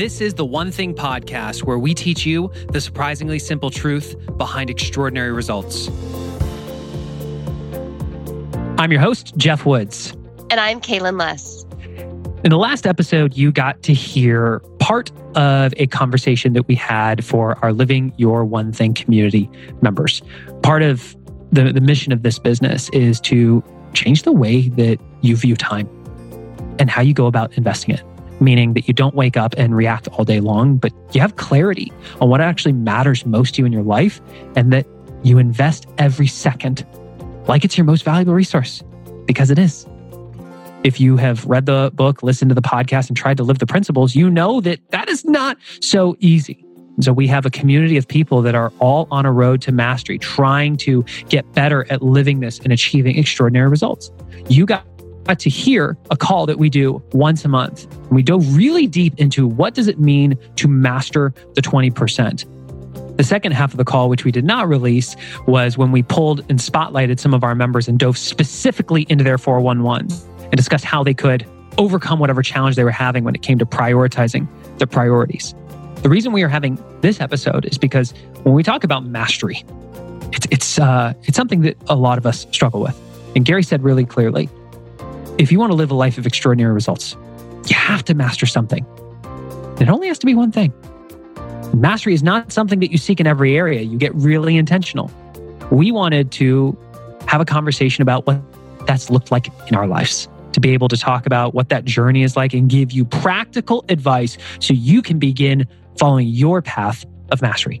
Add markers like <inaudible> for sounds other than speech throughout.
This is the One Thing podcast where we teach you the surprisingly simple truth behind extraordinary results. I'm your host, Geoff Woods. And I'm Kaylin Less. In the last episode, you got to hear part of a conversation that we had for our Living Your One Thing community members. Part of the, the mission of this business is to change the way that you view time and how you go about investing it meaning that you don't wake up and react all day long, but you have clarity on what actually matters most to you in your life and that you invest every second like it's your most valuable resource because it is. If you have read the book, listened to the podcast, and tried to live the principles, you know that that is not so easy. So, we have a community of people that are all on a road to mastery, trying to get better at living this and achieving extraordinary results. You got to hear a call that we do once a month. We dove really deep into what does it mean to master the 20%. The second half of the call, which we did not release, was when we pulled and spotlighted some of our members and dove specifically into their 411s and discussed how they could overcome whatever challenge they were having when it came to prioritizing their priorities. The reason we are having this episode is because when we talk about mastery, it's it's uh, it's something that a lot of us struggle with. And Gary said really clearly, if you want to live a life of extraordinary results, you have to master something. It only has to be one thing. Mastery is not something that you seek in every area. You get really intentional. We wanted to have a conversation about what that's looked like in our lives, to be able to talk about what that journey is like and give you practical advice so you can begin following your path of mastery.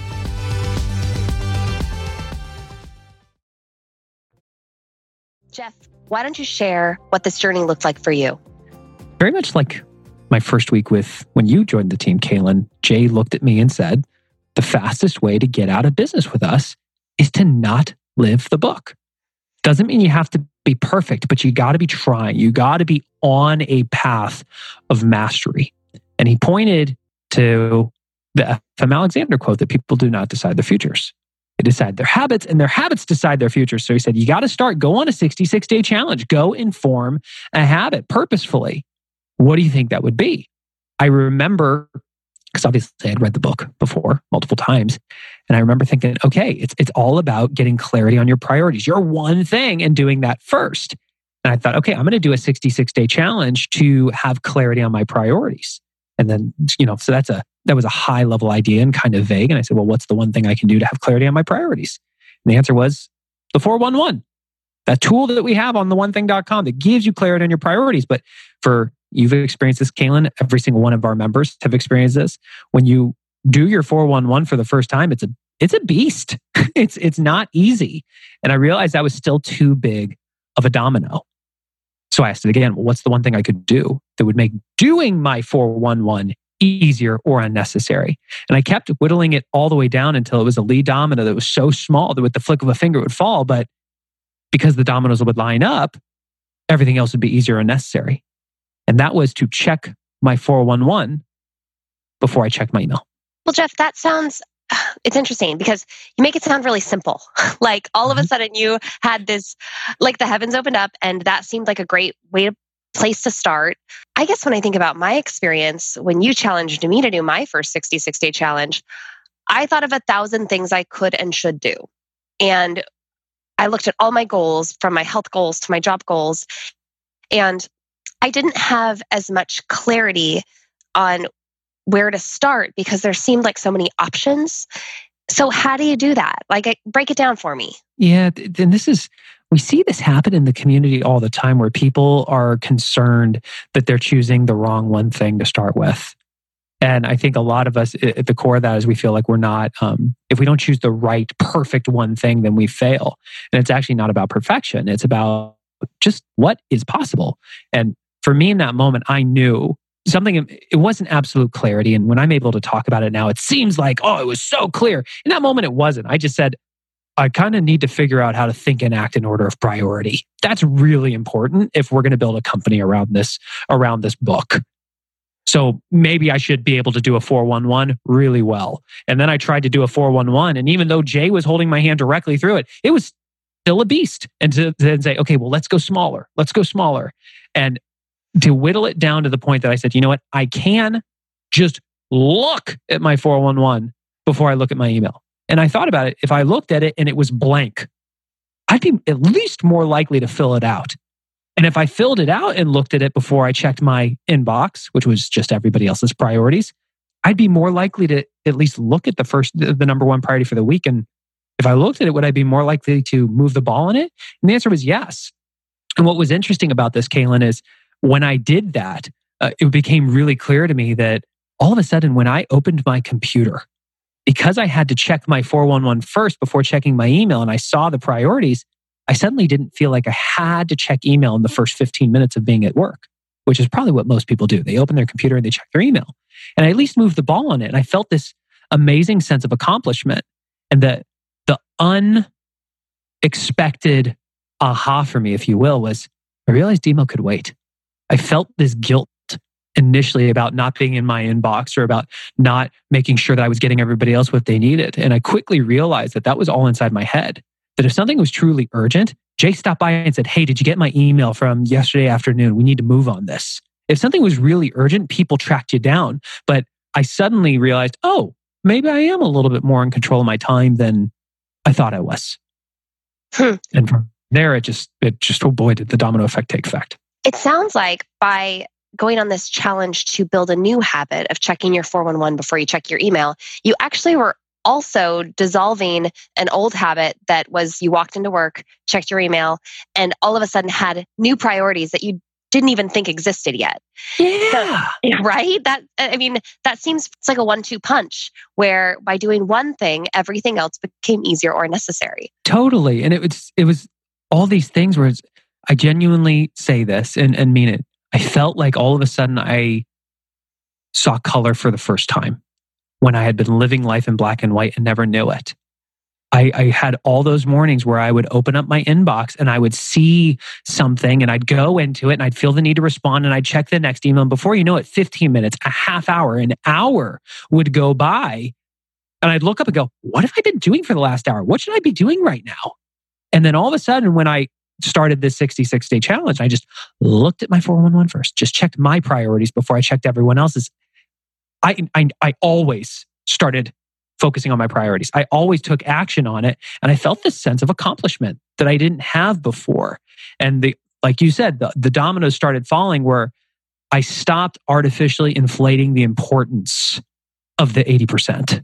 Geoff, why don't you share what this journey looked like for you? Very much like my first week with when you joined the team, Kaylin, Jay looked at me and said, the fastest way to get out of business with us is to not live the book. Doesn't mean you have to be perfect, but you got to be trying. You got to be on a path of mastery. And he pointed to the F.M. Alexander quote that people do not decide their futures. They decide their habits and their habits decide their future. So he said, you got to start, go on a 66 day challenge, go inform a habit purposefully. What do you think that would be? I remember, because obviously I had read the book before multiple times. And I remember thinking, okay, it's, it's all about getting clarity on your priorities, your one thing, and doing that first. And I thought, okay, I'm going to do a 66 day challenge to have clarity on my priorities. And then, you know, so that's a that was a high level idea and kind of vague. And I said, well, what's the one thing I can do to have clarity on my priorities? And the answer was the 411, that tool that we have on the one thing.com that gives you clarity on your priorities. But for you've experienced this, Kaylin, every single one of our members have experienced this. When you do your 411 for the first time, it's a it's a beast. <laughs> it's it's not easy. And I realized that was still too big of a domino. So I asked it again, well, what's the one thing I could do that would make doing my 411 easier or unnecessary. And I kept whittling it all the way down until it was a lead domino that was so small that with the flick of a finger it would fall. But because the dominoes would line up, everything else would be easier and necessary. And that was to check my 411 before I checked my email. Well, Geoff, that sounds <sighs> it's interesting because you make it sound really simple. <laughs> like all of a mm-hmm. sudden you had this, like the heavens opened up, and that seemed like a great way to place to start. I guess when I think about my experience, when you challenged me to do my first 66 day challenge, I thought of a thousand things I could and should do. And I looked at all my goals from my health goals to my job goals. And I didn't have as much clarity on where to start because there seemed like so many options. So, how do you do that? Like, break it down for me. Yeah. Then this is, we see this happen in the community all the time where people are concerned that they're choosing the wrong one thing to start with. And I think a lot of us at the core of that is we feel like we're not, um, if we don't choose the right, perfect one thing, then we fail. And it's actually not about perfection. It's about just what is possible. And for me in that moment, I knew something, it wasn't absolute clarity. And when I'm able to talk about it now, it seems like, oh, it was so clear. In that moment, it wasn't. I just said, I kind of need to figure out how to think and act in order of priority. That's really important if we're going to build a company around this around this book. So maybe I should be able to do a 411 really well. And then I tried to do a 411 and even though Jay was holding my hand directly through it, it was still a beast. And to then say, okay, well, let's go smaller. Let's go smaller. And to whittle it down to the point that I said, you know what? I can just look at my 411 before I look at my email. And I thought about it. If I looked at it and it was blank, I'd be at least more likely to fill it out. And if I filled it out and looked at it before I checked my inbox, which was just everybody else's priorities, I'd be more likely to at least look at the first, the number one priority for the week. And if I looked at it, would I be more likely to move the ball in it? And the answer was yes. And what was interesting about this, Kaylin, is when I did that, uh, it became really clear to me that all of a sudden, when I opened my computer, because I had to check my 411 first before checking my email and I saw the priorities, I suddenly didn't feel like I had to check email in the first 15 minutes of being at work, which is probably what most people do. They open their computer and they check their email. And I at least moved the ball on it. And I felt this amazing sense of accomplishment. And the, the unexpected aha for me, if you will, was I realized email could wait. I felt this guilt initially about not being in my inbox or about not making sure that I was getting everybody else what they needed. And I quickly realized that that was all inside my head. That if something was truly urgent, Jay stopped by and said, Hey, did you get my email from yesterday afternoon? We need to move on this. If something was really urgent, people tracked you down. But I suddenly realized, oh, maybe I am a little bit more in control of my time than I thought I was. Hmm. And from there, it just, it just, oh boy, did the domino effect take effect. It sounds like by going on this challenge to build a new habit of checking your 411 before you check your email, you actually were also dissolving an old habit that was you walked into work, checked your email, and all of a sudden had new priorities that you didn't even think existed yet. Yeah. So, right? That I mean, that seems it's like a one-two punch where by doing one thing, everything else became easier or necessary. Totally. And it was it was all these things where I genuinely say this and, and mean it. I felt like all of a sudden I saw color for the first time when I had been living life in black and white and never knew it. I, I, had all those mornings where I would open up my inbox and I would see something and I'd go into it and I'd feel the need to respond and I'd check the next email. And before you know it, 15 minutes, a half hour, an hour would go by. And I'd look up and go, what have I been doing for the last hour? What should I be doing right now? And then all of a sudden, when I started this 66 day challenge. I just looked at my 411 first, just checked my priorities before I checked everyone else's. I, I, I always started focusing on my priorities. I always took action on it. And I felt this sense of accomplishment that I didn't have before. And the, like you said, the, the dominoes started falling where I stopped artificially inflating the importance of the 80%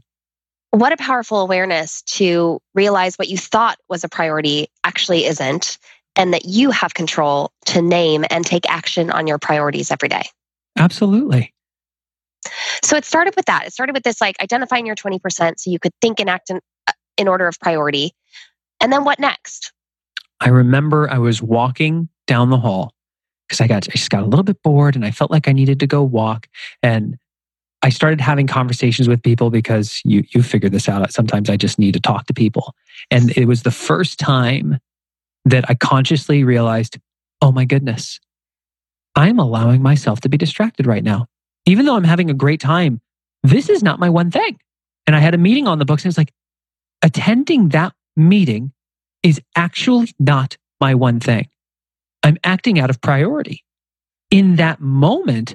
what a powerful awareness to realize what you thought was a priority actually isn't and that you have control to name and take action on your priorities every day. Absolutely. So it started with that. It started with this like identifying your 20% so you could think and act in, uh, in order of priority. And then what next? I remember I was walking down the hall because I got I just got a little bit bored and I felt like I needed to go walk and I started having conversations with people because you you figure this out. Sometimes I just need to talk to people. And it was the first time that I consciously realized, oh my goodness, I'm allowing myself to be distracted right now. Even though I'm having a great time, this is not my one thing. And I had a meeting on the books and it's like, attending that meeting is actually not my one thing. I'm acting out of priority. In that moment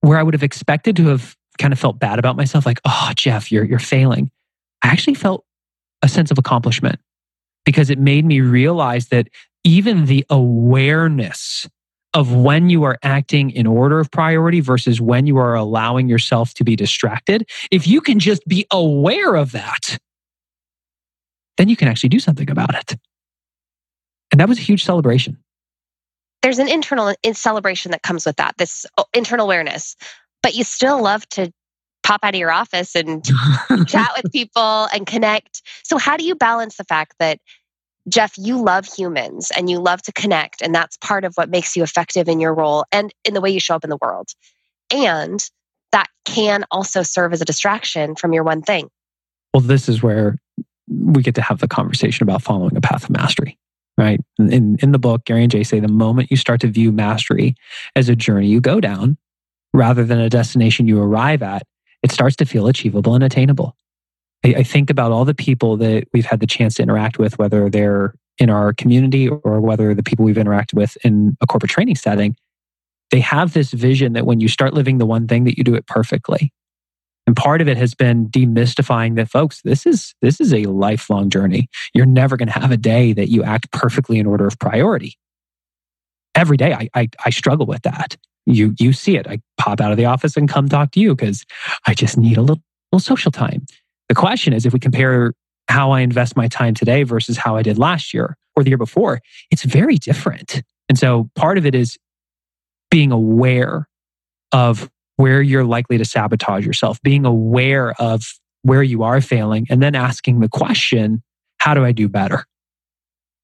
where I would have expected to have kind of felt bad about myself, like, oh, Geoff, you're, you're failing. I actually felt a sense of accomplishment because it made me realize that even the awareness of when you are acting in order of priority versus when you are allowing yourself to be distracted, if you can just be aware of that, then you can actually do something about it. And that was a huge celebration. There's an internal celebration that comes with that, this uh, internal awareness, but you still love to pop out of your office and <laughs> chat with people and connect. So, how do you balance the fact that Geoff, you love humans and you love to connect, and that's part of what makes you effective in your role and in the way you show up in the world. And that can also serve as a distraction from your one thing. Well, this is where we get to have the conversation about following a path of mastery, right? In, in the book, Gary and Jay say the moment you start to view mastery as a journey you go down rather than a destination you arrive at, it starts to feel achievable and attainable. I, I think about all the people that we've had the chance to interact with, whether they're in our community or whether the people we've interacted with in a corporate training setting, they have this vision that when you start living the one thing that you do it perfectly. And part of it has been demystifying that folks, this is this is a lifelong journey. You're never going to have a day that you act perfectly in order of priority. Every day I, I, I struggle with that. You you see it. I pop out of the office and come talk to you because I just need a little, little social time. The question is if we compare how I invest my time today versus how I did last year or the year before, it's very different. And so part of it is being aware of where you're likely to sabotage yourself, being aware of where you are failing, and then asking the question, how do I do better?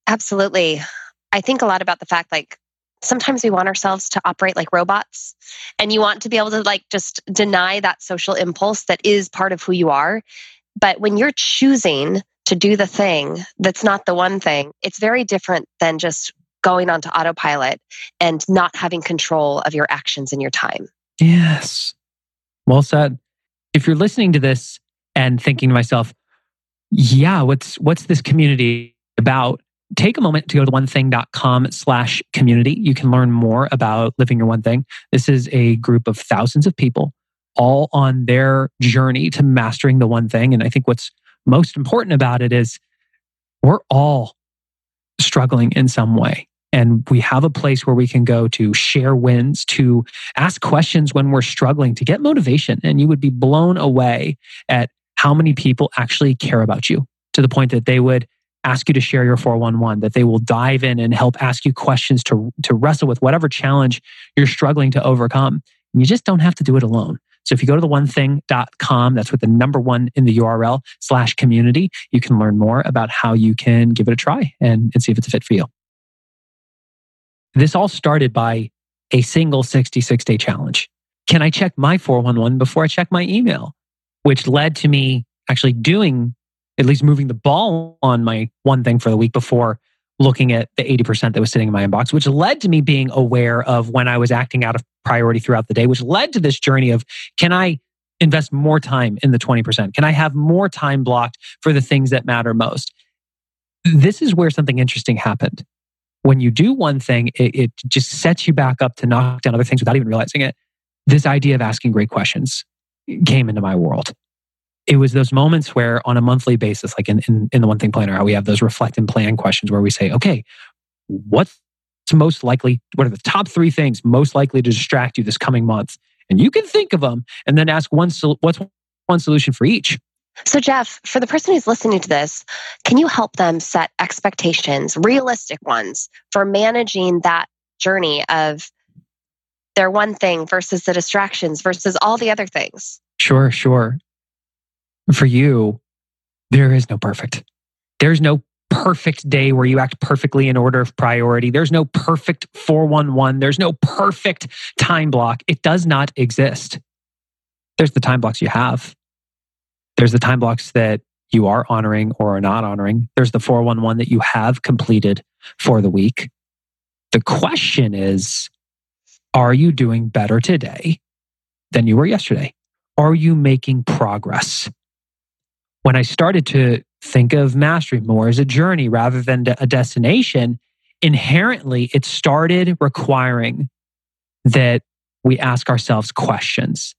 Absolutely. I think a lot about the fact like sometimes we want ourselves to operate like robots and you want to be able to like just deny that social impulse that is part of who you are but when you're choosing to do the thing that's not the one thing, it's very different than just going onto autopilot and not having control of your actions and your time. Yes. Well said. If you're listening to this and thinking to myself, yeah, what's what's this community about? Take a moment to go to onething.com slash community. You can learn more about living your one thing. This is a group of thousands of people all on their journey to mastering the one thing. And I think what's most important about it is we're all struggling in some way. And we have a place where we can go to share wins, to ask questions when we're struggling, to get motivation. And you would be blown away at how many people actually care about you to the point that they would ask you to share your 411, that they will dive in and help ask you questions to, to wrestle with whatever challenge you're struggling to overcome. And you just don't have to do it alone. So if you go to the one thing.com, that's with the number one in the URL slash community, you can learn more about how you can give it a try and, and see if it's a fit for you. This all started by a single 66 day challenge. Can I check my 411 before I check my email? Which led to me actually doing, at least moving the ball on my one thing for the week before looking at the 80% that was sitting in my inbox, which led to me being aware of when I was acting out of priority throughout the day, which led to this journey of can I invest more time in the 20%? Can I have more time blocked for the things that matter most? This is where something interesting happened. When you do one thing, it, it just sets you back up to knock down other things without even realizing it. This idea of asking great questions came into my world it was those moments where on a monthly basis, like in, in, in the One Thing Planner, how we have those reflect and plan questions where we say, okay, what's most likely, what are the top three things most likely to distract you this coming month? And you can think of them and then ask one, what's one solution for each. So, Jeff, for the person who's listening to this, can you help them set expectations, realistic ones, for managing that journey of their one thing versus the distractions versus all the other things? Sure, sure for you, there is no perfect. There's no perfect day where you act perfectly in order of priority. There's no perfect 411. There's no perfect time block. It does not exist. There's the time blocks you have. There's the time blocks that you are honoring or are not honoring. There's the 411 that you have completed for the week. The question is, are you doing better today than you were yesterday? Are you making progress? When I started to think of mastery more as a journey rather than a destination, inherently it started requiring that we ask ourselves questions.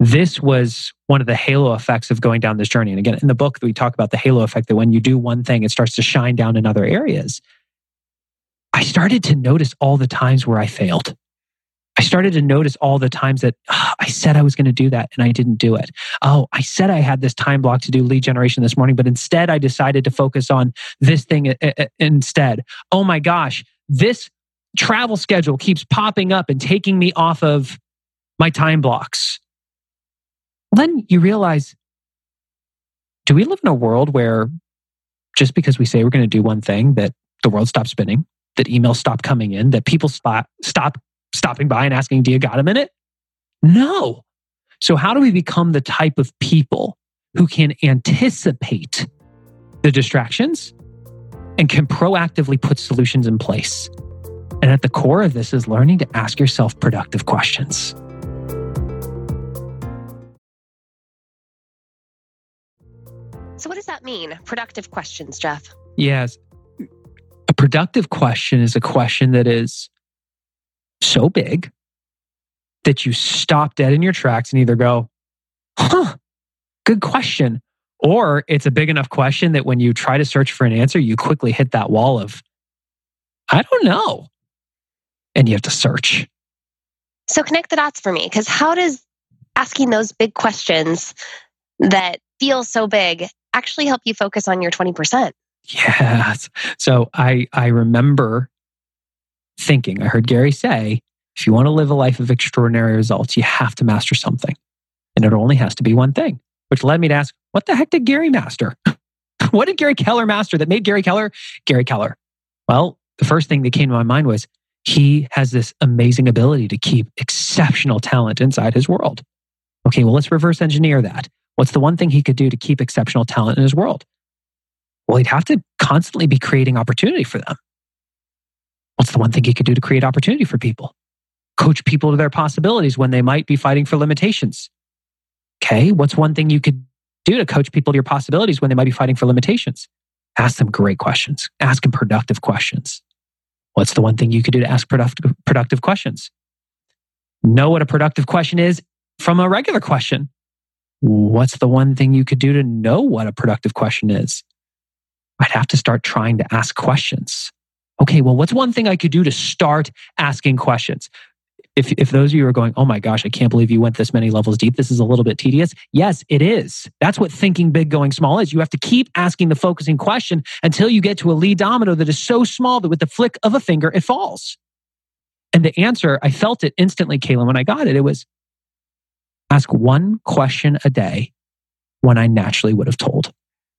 this was one of the halo effects of going down this journey. And again, in the book, we talk about the halo effect that when you do one thing, it starts to shine down in other areas. I started to notice all the times where I failed. I started to notice all the times that oh, I said I was going to do that and I didn't do it. Oh, I said I had this time block to do lead generation this morning, but instead I decided to focus on this thing uh, uh, uh, instead. Oh my gosh, this travel schedule keeps popping up and taking me off of my time blocks. Then you realize do we live in a world where just because we say we're going to do one thing, that the world stops spinning, that emails stop coming in, that people stop, stop stopping by and asking, Do you got a minute? No. So, how do we become the type of people who can anticipate the distractions and can proactively put solutions in place? And at the core of this is learning to ask yourself productive questions. So, what does that mean? Productive questions, Jeff? Yes. A productive question is a question that is so big that you stop dead in your tracks and either go, huh, good question. Or it's a big enough question that when you try to search for an answer, you quickly hit that wall of, I don't know. And you have to search. So connect the dots for me, because how does asking those big questions that feel so big actually help you focus on your 20%? Yes. So I I remember thinking, I heard Gary say, if you want to live a life of extraordinary results, you have to master something. And it only has to be one thing, which led me to ask, what the heck did Gary master? <laughs> what did Gary Keller master that made Gary Keller Gary Keller? Well, the first thing that came to my mind was he has this amazing ability to keep exceptional talent inside his world. Okay, well, let's reverse engineer that. What's the one thing he could do to keep exceptional talent in his world? Well, he'd have to constantly be creating opportunity for them. What's the one thing he could do to create opportunity for people? Coach people to their possibilities when they might be fighting for limitations. Okay, what's one thing you could do to coach people to your possibilities when they might be fighting for limitations? Ask them great questions. Ask them productive questions. What's the one thing you could do to ask productive, productive questions? Know what a productive question is from a regular question. What's the one thing you could do to know what a productive question is? I'd have to start trying to ask questions okay, well, what's one thing I could do to start asking questions? If, if those of you are going, oh my gosh, I can't believe you went this many levels deep. This is a little bit tedious. Yes, it is. That's what thinking big, going small is. You have to keep asking the focusing question until you get to a lead domino that is so small that with the flick of a finger, it falls. And the answer, I felt it instantly, Kaylin, when I got it. It was ask one question a day when I naturally would have told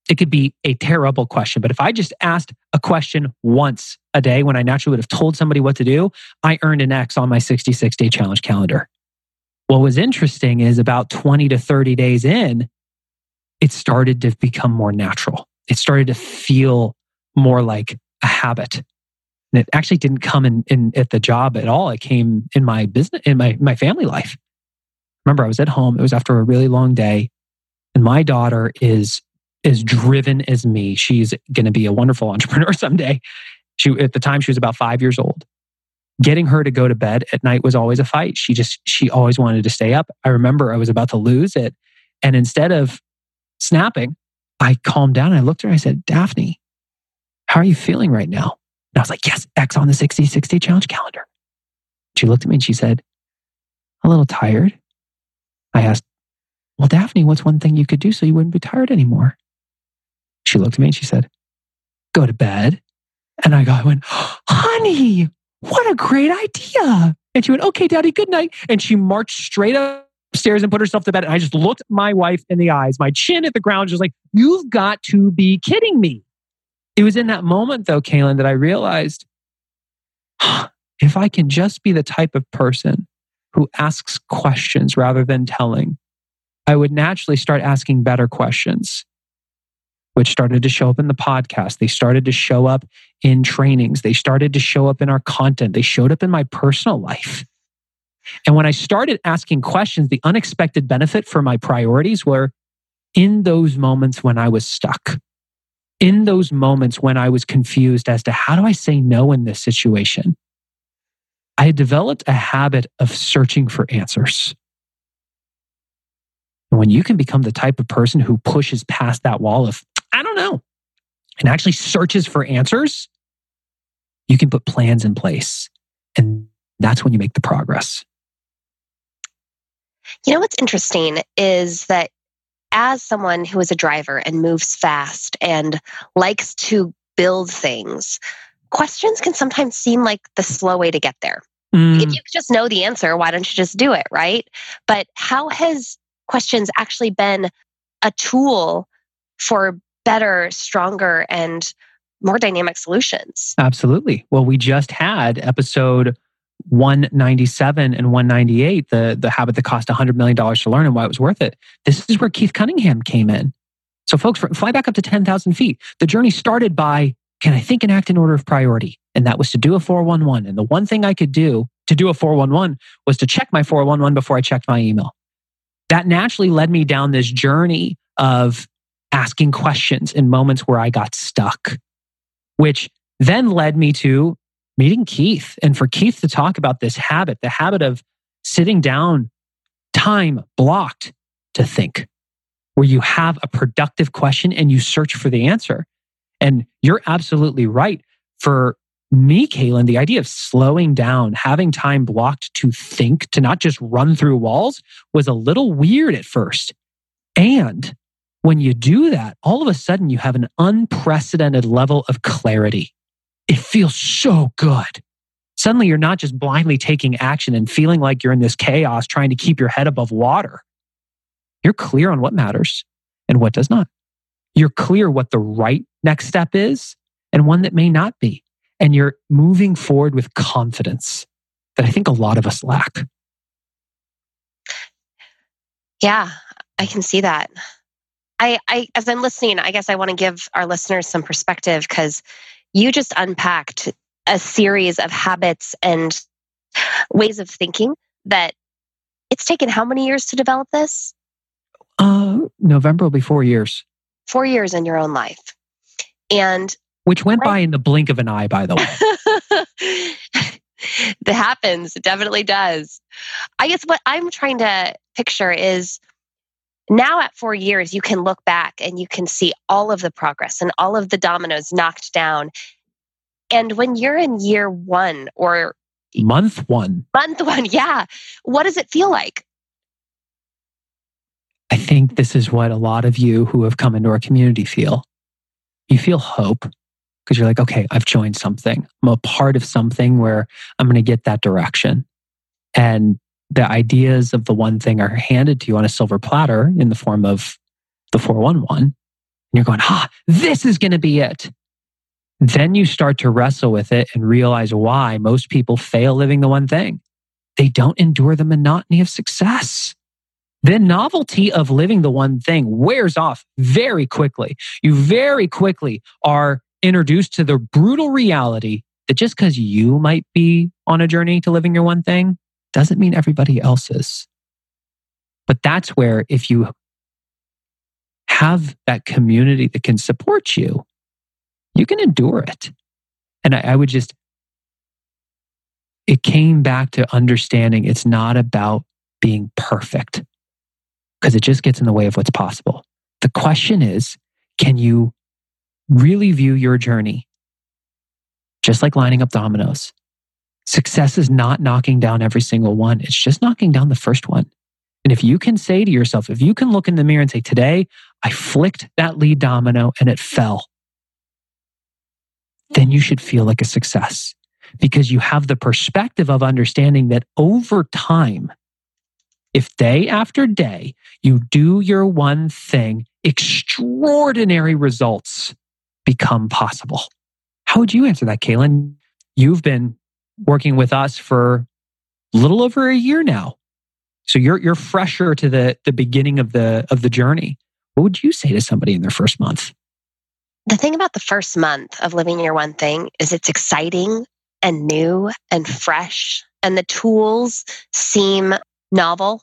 it could be a terrible question. But if I just asked a question once a day when I naturally would have told somebody what to do, I earned an X on my 66 day challenge calendar. What was interesting is about 20 to 30 days in, it started to become more natural. It started to feel more like a habit. And it actually didn't come in, in at the job at all. It came in my business, in my, my family life. Remember, I was at home. It was after a really long day. And my daughter is as driven as me. She's going to be a wonderful entrepreneur <laughs> someday. She, at the time, she was about five years old. Getting her to go to bed at night was always a fight. She just, she always wanted to stay up. I remember I was about to lose it. And instead of snapping, I calmed down I looked at her. I said, Daphne, how are you feeling right now? And I was like, yes, X on the 60 60 challenge calendar. She looked at me and she said, a little tired. I asked, well, Daphne, what's one thing you could do so you wouldn't be tired anymore? She looked at me and she said, Go to bed. And I got, went, Honey, what a great idea. And she went, Okay, daddy, good night. And she marched straight upstairs and put herself to bed. And I just looked my wife in the eyes, my chin at the ground, just like, You've got to be kidding me. It was in that moment, though, Kaylin, that I realized if I can just be the type of person who asks questions rather than telling, I would naturally start asking better questions which started to show up in the podcast. They started to show up in trainings. They started to show up in our content. They showed up in my personal life. And when I started asking questions, the unexpected benefit for my priorities were in those moments when I was stuck, in those moments when I was confused as to how do I say no in this situation, I had developed a habit of searching for answers. When you can become the type of person who pushes past that wall of, I don't know, and actually searches for answers, you can put plans in place. And that's when you make the progress. You know what's interesting is that as someone who is a driver and moves fast and likes to build things, questions can sometimes seem like the slow way to get there. Mm. If you just know the answer, why don't you just do it, right? But how has questions actually been a tool for better, stronger, and more dynamic solutions? Absolutely. Well, we just had episode 197 and 198, the, the habit that cost $100 million to learn and why it was worth it. This is where Keith Cunningham came in. So, folks, fly back up to 10,000 feet. The journey started by can I think and act in order of priority? And that was to do a 411. And the one thing I could do to do a 411 was to check my 411 before I checked my email. That naturally led me down this journey of asking questions in moments where I got stuck, which then led me to meeting Keith and for Keith to talk about this habit, the habit of sitting down, time blocked to think, where you have a productive question and you search for the answer. And you're absolutely right. For me, Kaylin, the idea of slowing down, having time blocked to think, to not just run through walls was a little weird at first. And when you do that, all of a sudden you have an unprecedented level of clarity. It feels so good. Suddenly you're not just blindly taking action and feeling like you're in this chaos trying to keep your head above water. You're clear on what matters and what does not. You're clear what the right next step is and one that may not be. And you're moving forward with confidence that I think a lot of us lack. Yeah, I can see that. I, I as I'm listening, I guess I want to give our listeners some perspective because you just unpacked a series of habits and ways of thinking that it's taken how many years to develop this? Uh, November will be four years. Four years in your own life. And which went by in the blink of an eye, by the way. <laughs> that happens. It definitely does. I guess what I'm trying to picture is now at four years, you can look back and you can see all of the progress and all of the dominoes knocked down. And when you're in year one or month one, month one, <laughs> yeah, what does it feel like? I think this is what a lot of you who have come into our community feel. You feel hope because you're like, okay, I've joined something. I'm a part of something where I'm going to get that direction. And the ideas of the one thing are handed to you on a silver platter in the form of the 411. And you're going, ah, this is going to be it. Then you start to wrestle with it and realize why most people fail living the one thing. They don't endure the monotony of success. The novelty of living the one thing wears off very quickly. You very quickly are introduced to the brutal reality that just because you might be on a journey to living your one thing doesn't mean everybody else's. But that's where if you have that community that can support you, you can endure it. And I, I would just, it came back to understanding it's not about being perfect because it just gets in the way of what's possible. The question is, can you really view your journey just like lining up dominoes? Success is not knocking down every single one. It's just knocking down the first one. And if you can say to yourself, if you can look in the mirror and say, today I flicked that lead domino and it fell, then you should feel like a success because you have the perspective of understanding that over time, if day after day you do your one thing, extraordinary results become possible. How would you answer that, Kaylin? You've been working with us for a little over a year now. So you're you're fresher to the the beginning of the of the journey. What would you say to somebody in their first month? The thing about the first month of living your one thing is it's exciting and new and fresh and the tools seem novel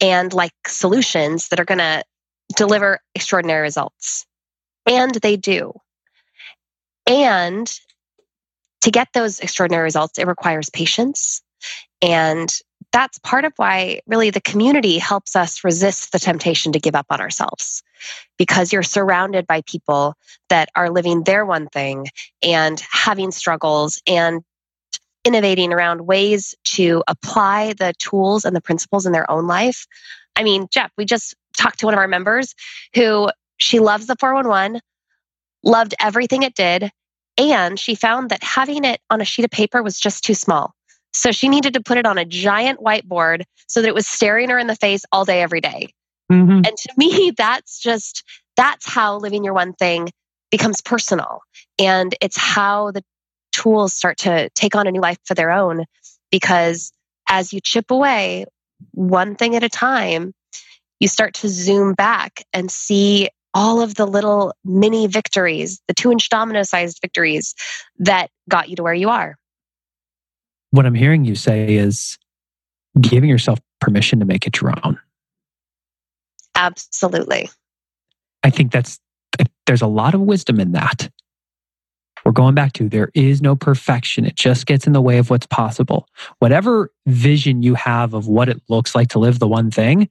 and like solutions that are going to deliver extraordinary results. And they do. And to get those extraordinary results, it requires patience and that's part of why really the community helps us resist the temptation to give up on ourselves because you're surrounded by people that are living their one thing and having struggles and innovating around ways to apply the tools and the principles in their own life. I mean, Geoff, we just talked to one of our members who she loves the 411, loved everything it did, and she found that having it on a sheet of paper was just too small. So she needed to put it on a giant whiteboard so that it was staring her in the face all day, every day. Mm-hmm. And to me, <laughs> that's just, that's how living your one thing becomes personal. And it's how the tools start to take on a new life of their own. Because as you chip away one thing at a time, you start to zoom back and see all of the little mini victories, the two inch domino sized victories that got you to where you are. What I'm hearing you say is giving yourself permission to make it your own. Absolutely. I think that's, there's a lot of wisdom in that. We're going back to there is no perfection. It just gets in the way of what's possible. Whatever vision you have of what it looks like to live the one thing,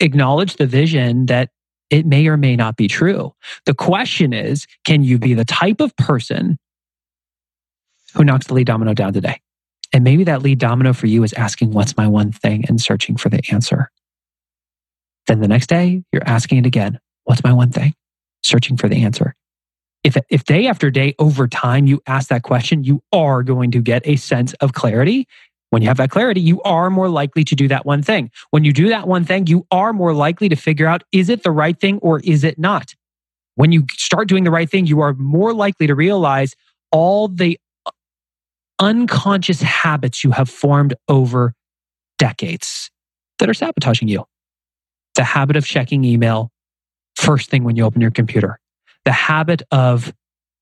acknowledge the vision that it may or may not be true. The question is can you be the type of person who knocks the lead domino down today? And maybe that lead domino for you is asking, What's my one thing? and searching for the answer. Then the next day, you're asking it again, What's my one thing? Searching for the answer. If, if day after day over time you ask that question, you are going to get a sense of clarity. When you have that clarity, you are more likely to do that one thing. When you do that one thing, you are more likely to figure out is it the right thing or is it not? When you start doing the right thing, you are more likely to realize all the uh, unconscious habits you have formed over decades that are sabotaging you. The habit of checking email first thing when you open your computer, the habit of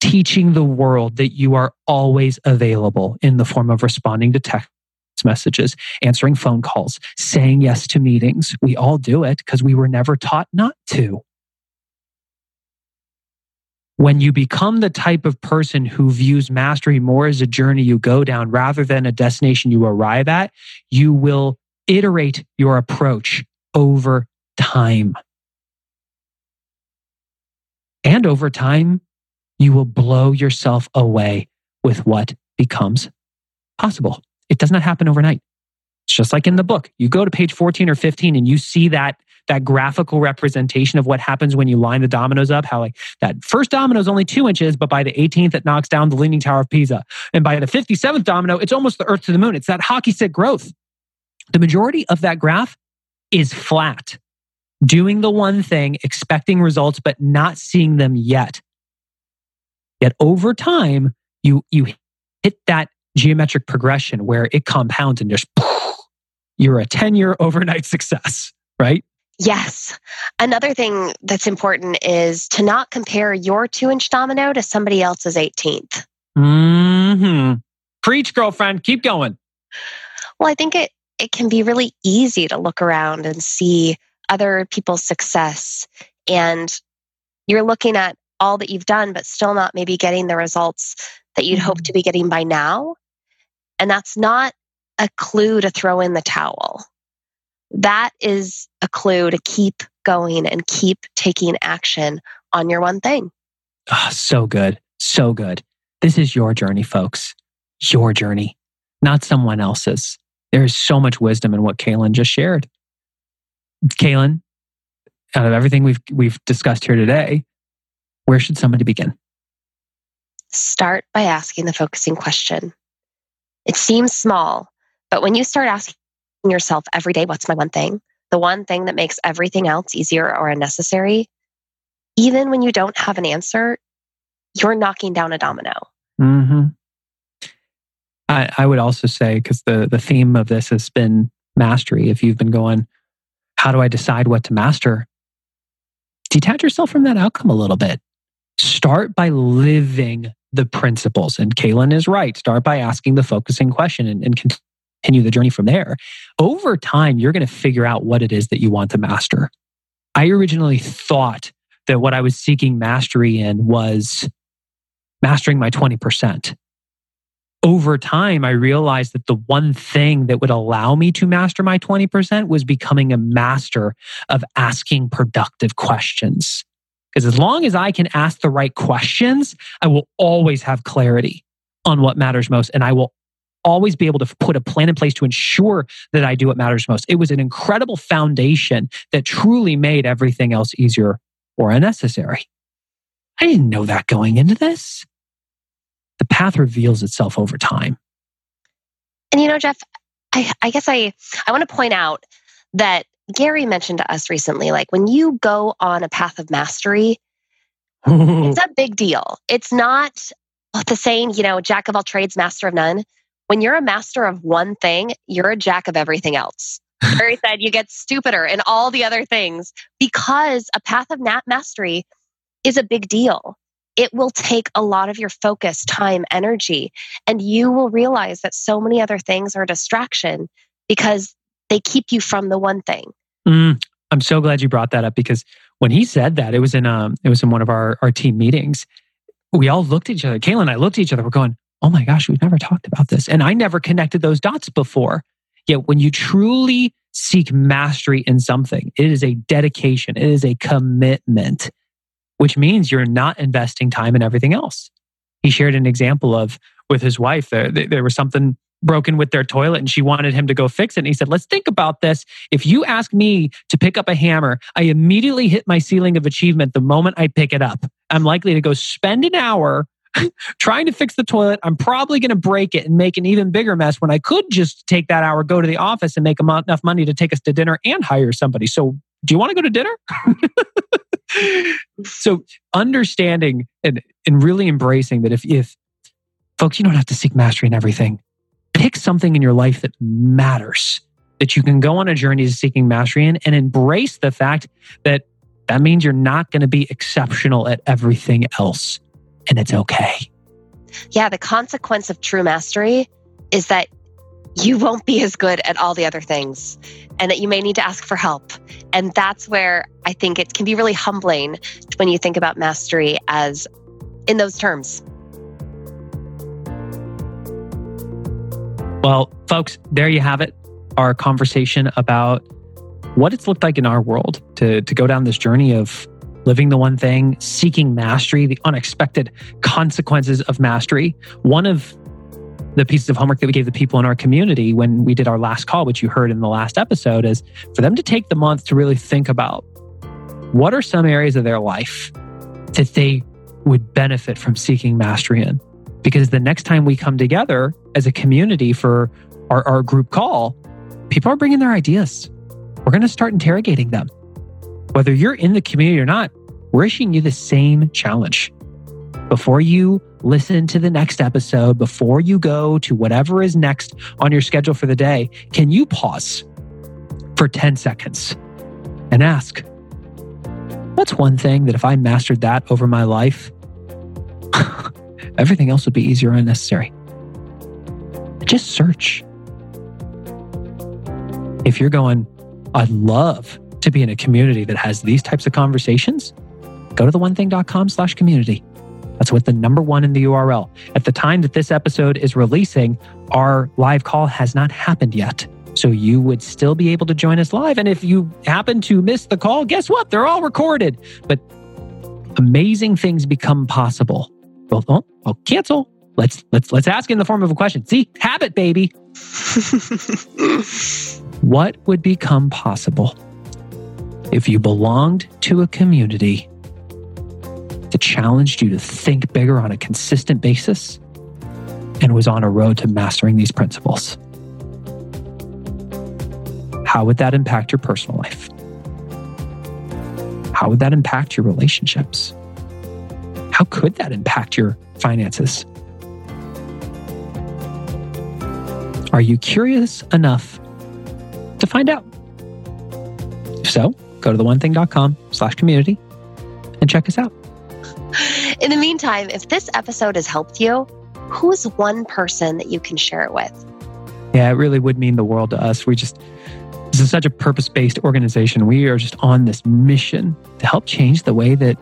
teaching the world that you are always available in the form of responding to text messages, answering phone calls, saying yes to meetings. We all do it because we were never taught not to. When you become the type of person who views mastery more as a journey you go down rather than a destination you arrive at, you will iterate your approach over time. And over time, you will blow yourself away with what becomes possible. It does not happen overnight. It's just like in the book. You go to page 14 or 15 and you see that that graphical representation of what happens when you line the dominoes up, how like that first domino is only two inches, but by the 18th, it knocks down the Leaning Tower of Pisa. And by the 57th domino, it's almost the earth to the moon. It's that hockey stick growth. The majority of that graph is flat doing the one thing, expecting results, but not seeing them yet. Yet over time, you, you hit that geometric progression where it compounds and just poof, you're a 10 year overnight <laughs> success, right? Yes. Another thing that's important is to not compare your two inch domino to somebody else's 18th. Mm-hmm. Preach, girlfriend. Keep going. Well, I think it, it can be really easy to look around and see other people's success and you're looking at all that you've done, but still not maybe getting the results that you'd mm-hmm. hope to be getting by now. And that's not a clue to throw in the towel. That is a clue to keep going and keep taking action on your one thing. Oh, so good. So good. This is your journey, folks. Your journey, not someone else's. There is so much wisdom in what Kaylin just shared. Kaylin, out of everything we've we've discussed here today, where should somebody begin? Start by asking the focusing question. It seems small, but when you start asking yourself every day, what's my one thing? The one thing that makes everything else easier or unnecessary, even when you don't have an answer, you're knocking down a domino. Mm-hmm. I, I would also say, because the, the theme of this has been mastery. If you've been going, how do I decide what to master? Detach yourself from that outcome a little bit. Start by living the principles. And Kaylin is right. Start by asking the focusing question and, and continue the journey from there. Over time, you're going to figure out what it is that you want to master. I originally thought that what I was seeking mastery in was mastering my 20%. over time, I realized that the one thing that would allow me to master my 20% was becoming a master of asking productive questions. Because as long as I can ask the right questions, I will always have clarity on what matters most. And I will always be able to put a plan in place to ensure that I do what matters most. It was an incredible foundation that truly made everything else easier or unnecessary. I didn't know that going into this the path reveals itself over time. And you know, Geoff, I, I guess I, I want to point out that Gary mentioned to us recently, like when you go on a path of mastery, it's <laughs> a big deal. It's not the saying, you know, jack of all trades, master of none. When you're a master of one thing, you're a jack of everything else. Gary said you get stupider in all the other things because a path of mastery is a big deal it will take a lot of your focus, time, energy. And you will realize that so many other things are a distraction because they keep you from the one thing. Mm, I'm so glad you brought that up because when he said that, it was in um it was in one of our, our team meetings. We all looked at each other. Kayla and I looked at each other. We're going, oh my gosh, we've never talked about this. And I never connected those dots before. Yet when you truly seek mastery in something, it is a dedication, it is a commitment which means you're not investing time in everything else. He shared an example of with his wife, there, there was something broken with their toilet and she wanted him to go fix it. And he said, Let's think about this. If you ask me to pick up a hammer, I immediately hit my ceiling of achievement the moment I pick it up. I'm likely to go spend an hour <laughs> trying to fix the toilet. I'm probably going to break it and make an even bigger mess when I could just take that hour, go to the office and make enough money to take us to dinner and hire somebody. So, do you want to go to dinner? <laughs> so understanding and, and really embracing that if, if folks, you don't have to seek mastery in everything. Pick something in your life that matters, that you can go on a journey to seeking mastery in and embrace the fact that that means you're not going to be exceptional at everything else. And it's okay. Yeah, the consequence of true mastery is that you won't be as good at all the other things and that you may need to ask for help. And that's where I think it can be really humbling when you think about mastery as in those terms. Well, folks, there you have it. Our conversation about what it's looked like in our world to, to go down this journey of living the one thing, seeking mastery, the unexpected consequences of mastery. One of the pieces of homework that we gave the people in our community when we did our last call, which you heard in the last episode, is for them to take the month to really think about what are some areas of their life that they would benefit from seeking mastery in. Because the next time we come together as a community for our, our group call, people are bringing their ideas. We're going to start interrogating them. Whether you're in the community or not, we're issuing you the same challenge. Before you listen to the next episode, before you go to whatever is next on your schedule for the day, can you pause for 10 seconds and ask, What's one thing that if I mastered that over my life, everything else would be easier and unnecessary? Just search. If you're going, I'd love to be in a community that has these types of conversations, go to the onething.com slash community. That's with the number one in the URL. At the time that this episode is releasing, our live call has not happened yet. So you would still be able to join us live. And if you happen to miss the call, guess what? They're all recorded. But amazing things become possible. Well, oh, well cancel. Let's let's let's ask in the form of a question. See, habit, baby. <laughs> what would become possible if you belonged to a community that challenged you to think bigger on a consistent basis and was on a road to mastering these principles? How would that impact your personal life? How would that impact your relationships? How could that impact your finances? Are you curious enough to find out? If so, go to the slash community and check us out. In the meantime, if this episode has helped you, who's one person that you can share it with? Yeah, it really would mean the world to us. We just, this is such a purpose based organization. We are just on this mission to help change the way that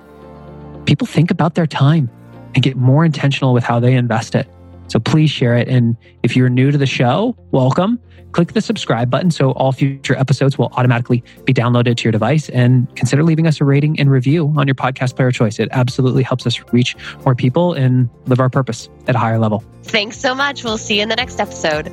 people think about their time and get more intentional with how they invest it. So please share it. And if you're new to the show, welcome. Click the subscribe button so all future episodes will automatically be downloaded to your device. And consider leaving us a rating and review on your podcast player choice. It absolutely helps us reach more people and live our purpose at a higher level. Thanks so much. We'll see you in the next episode.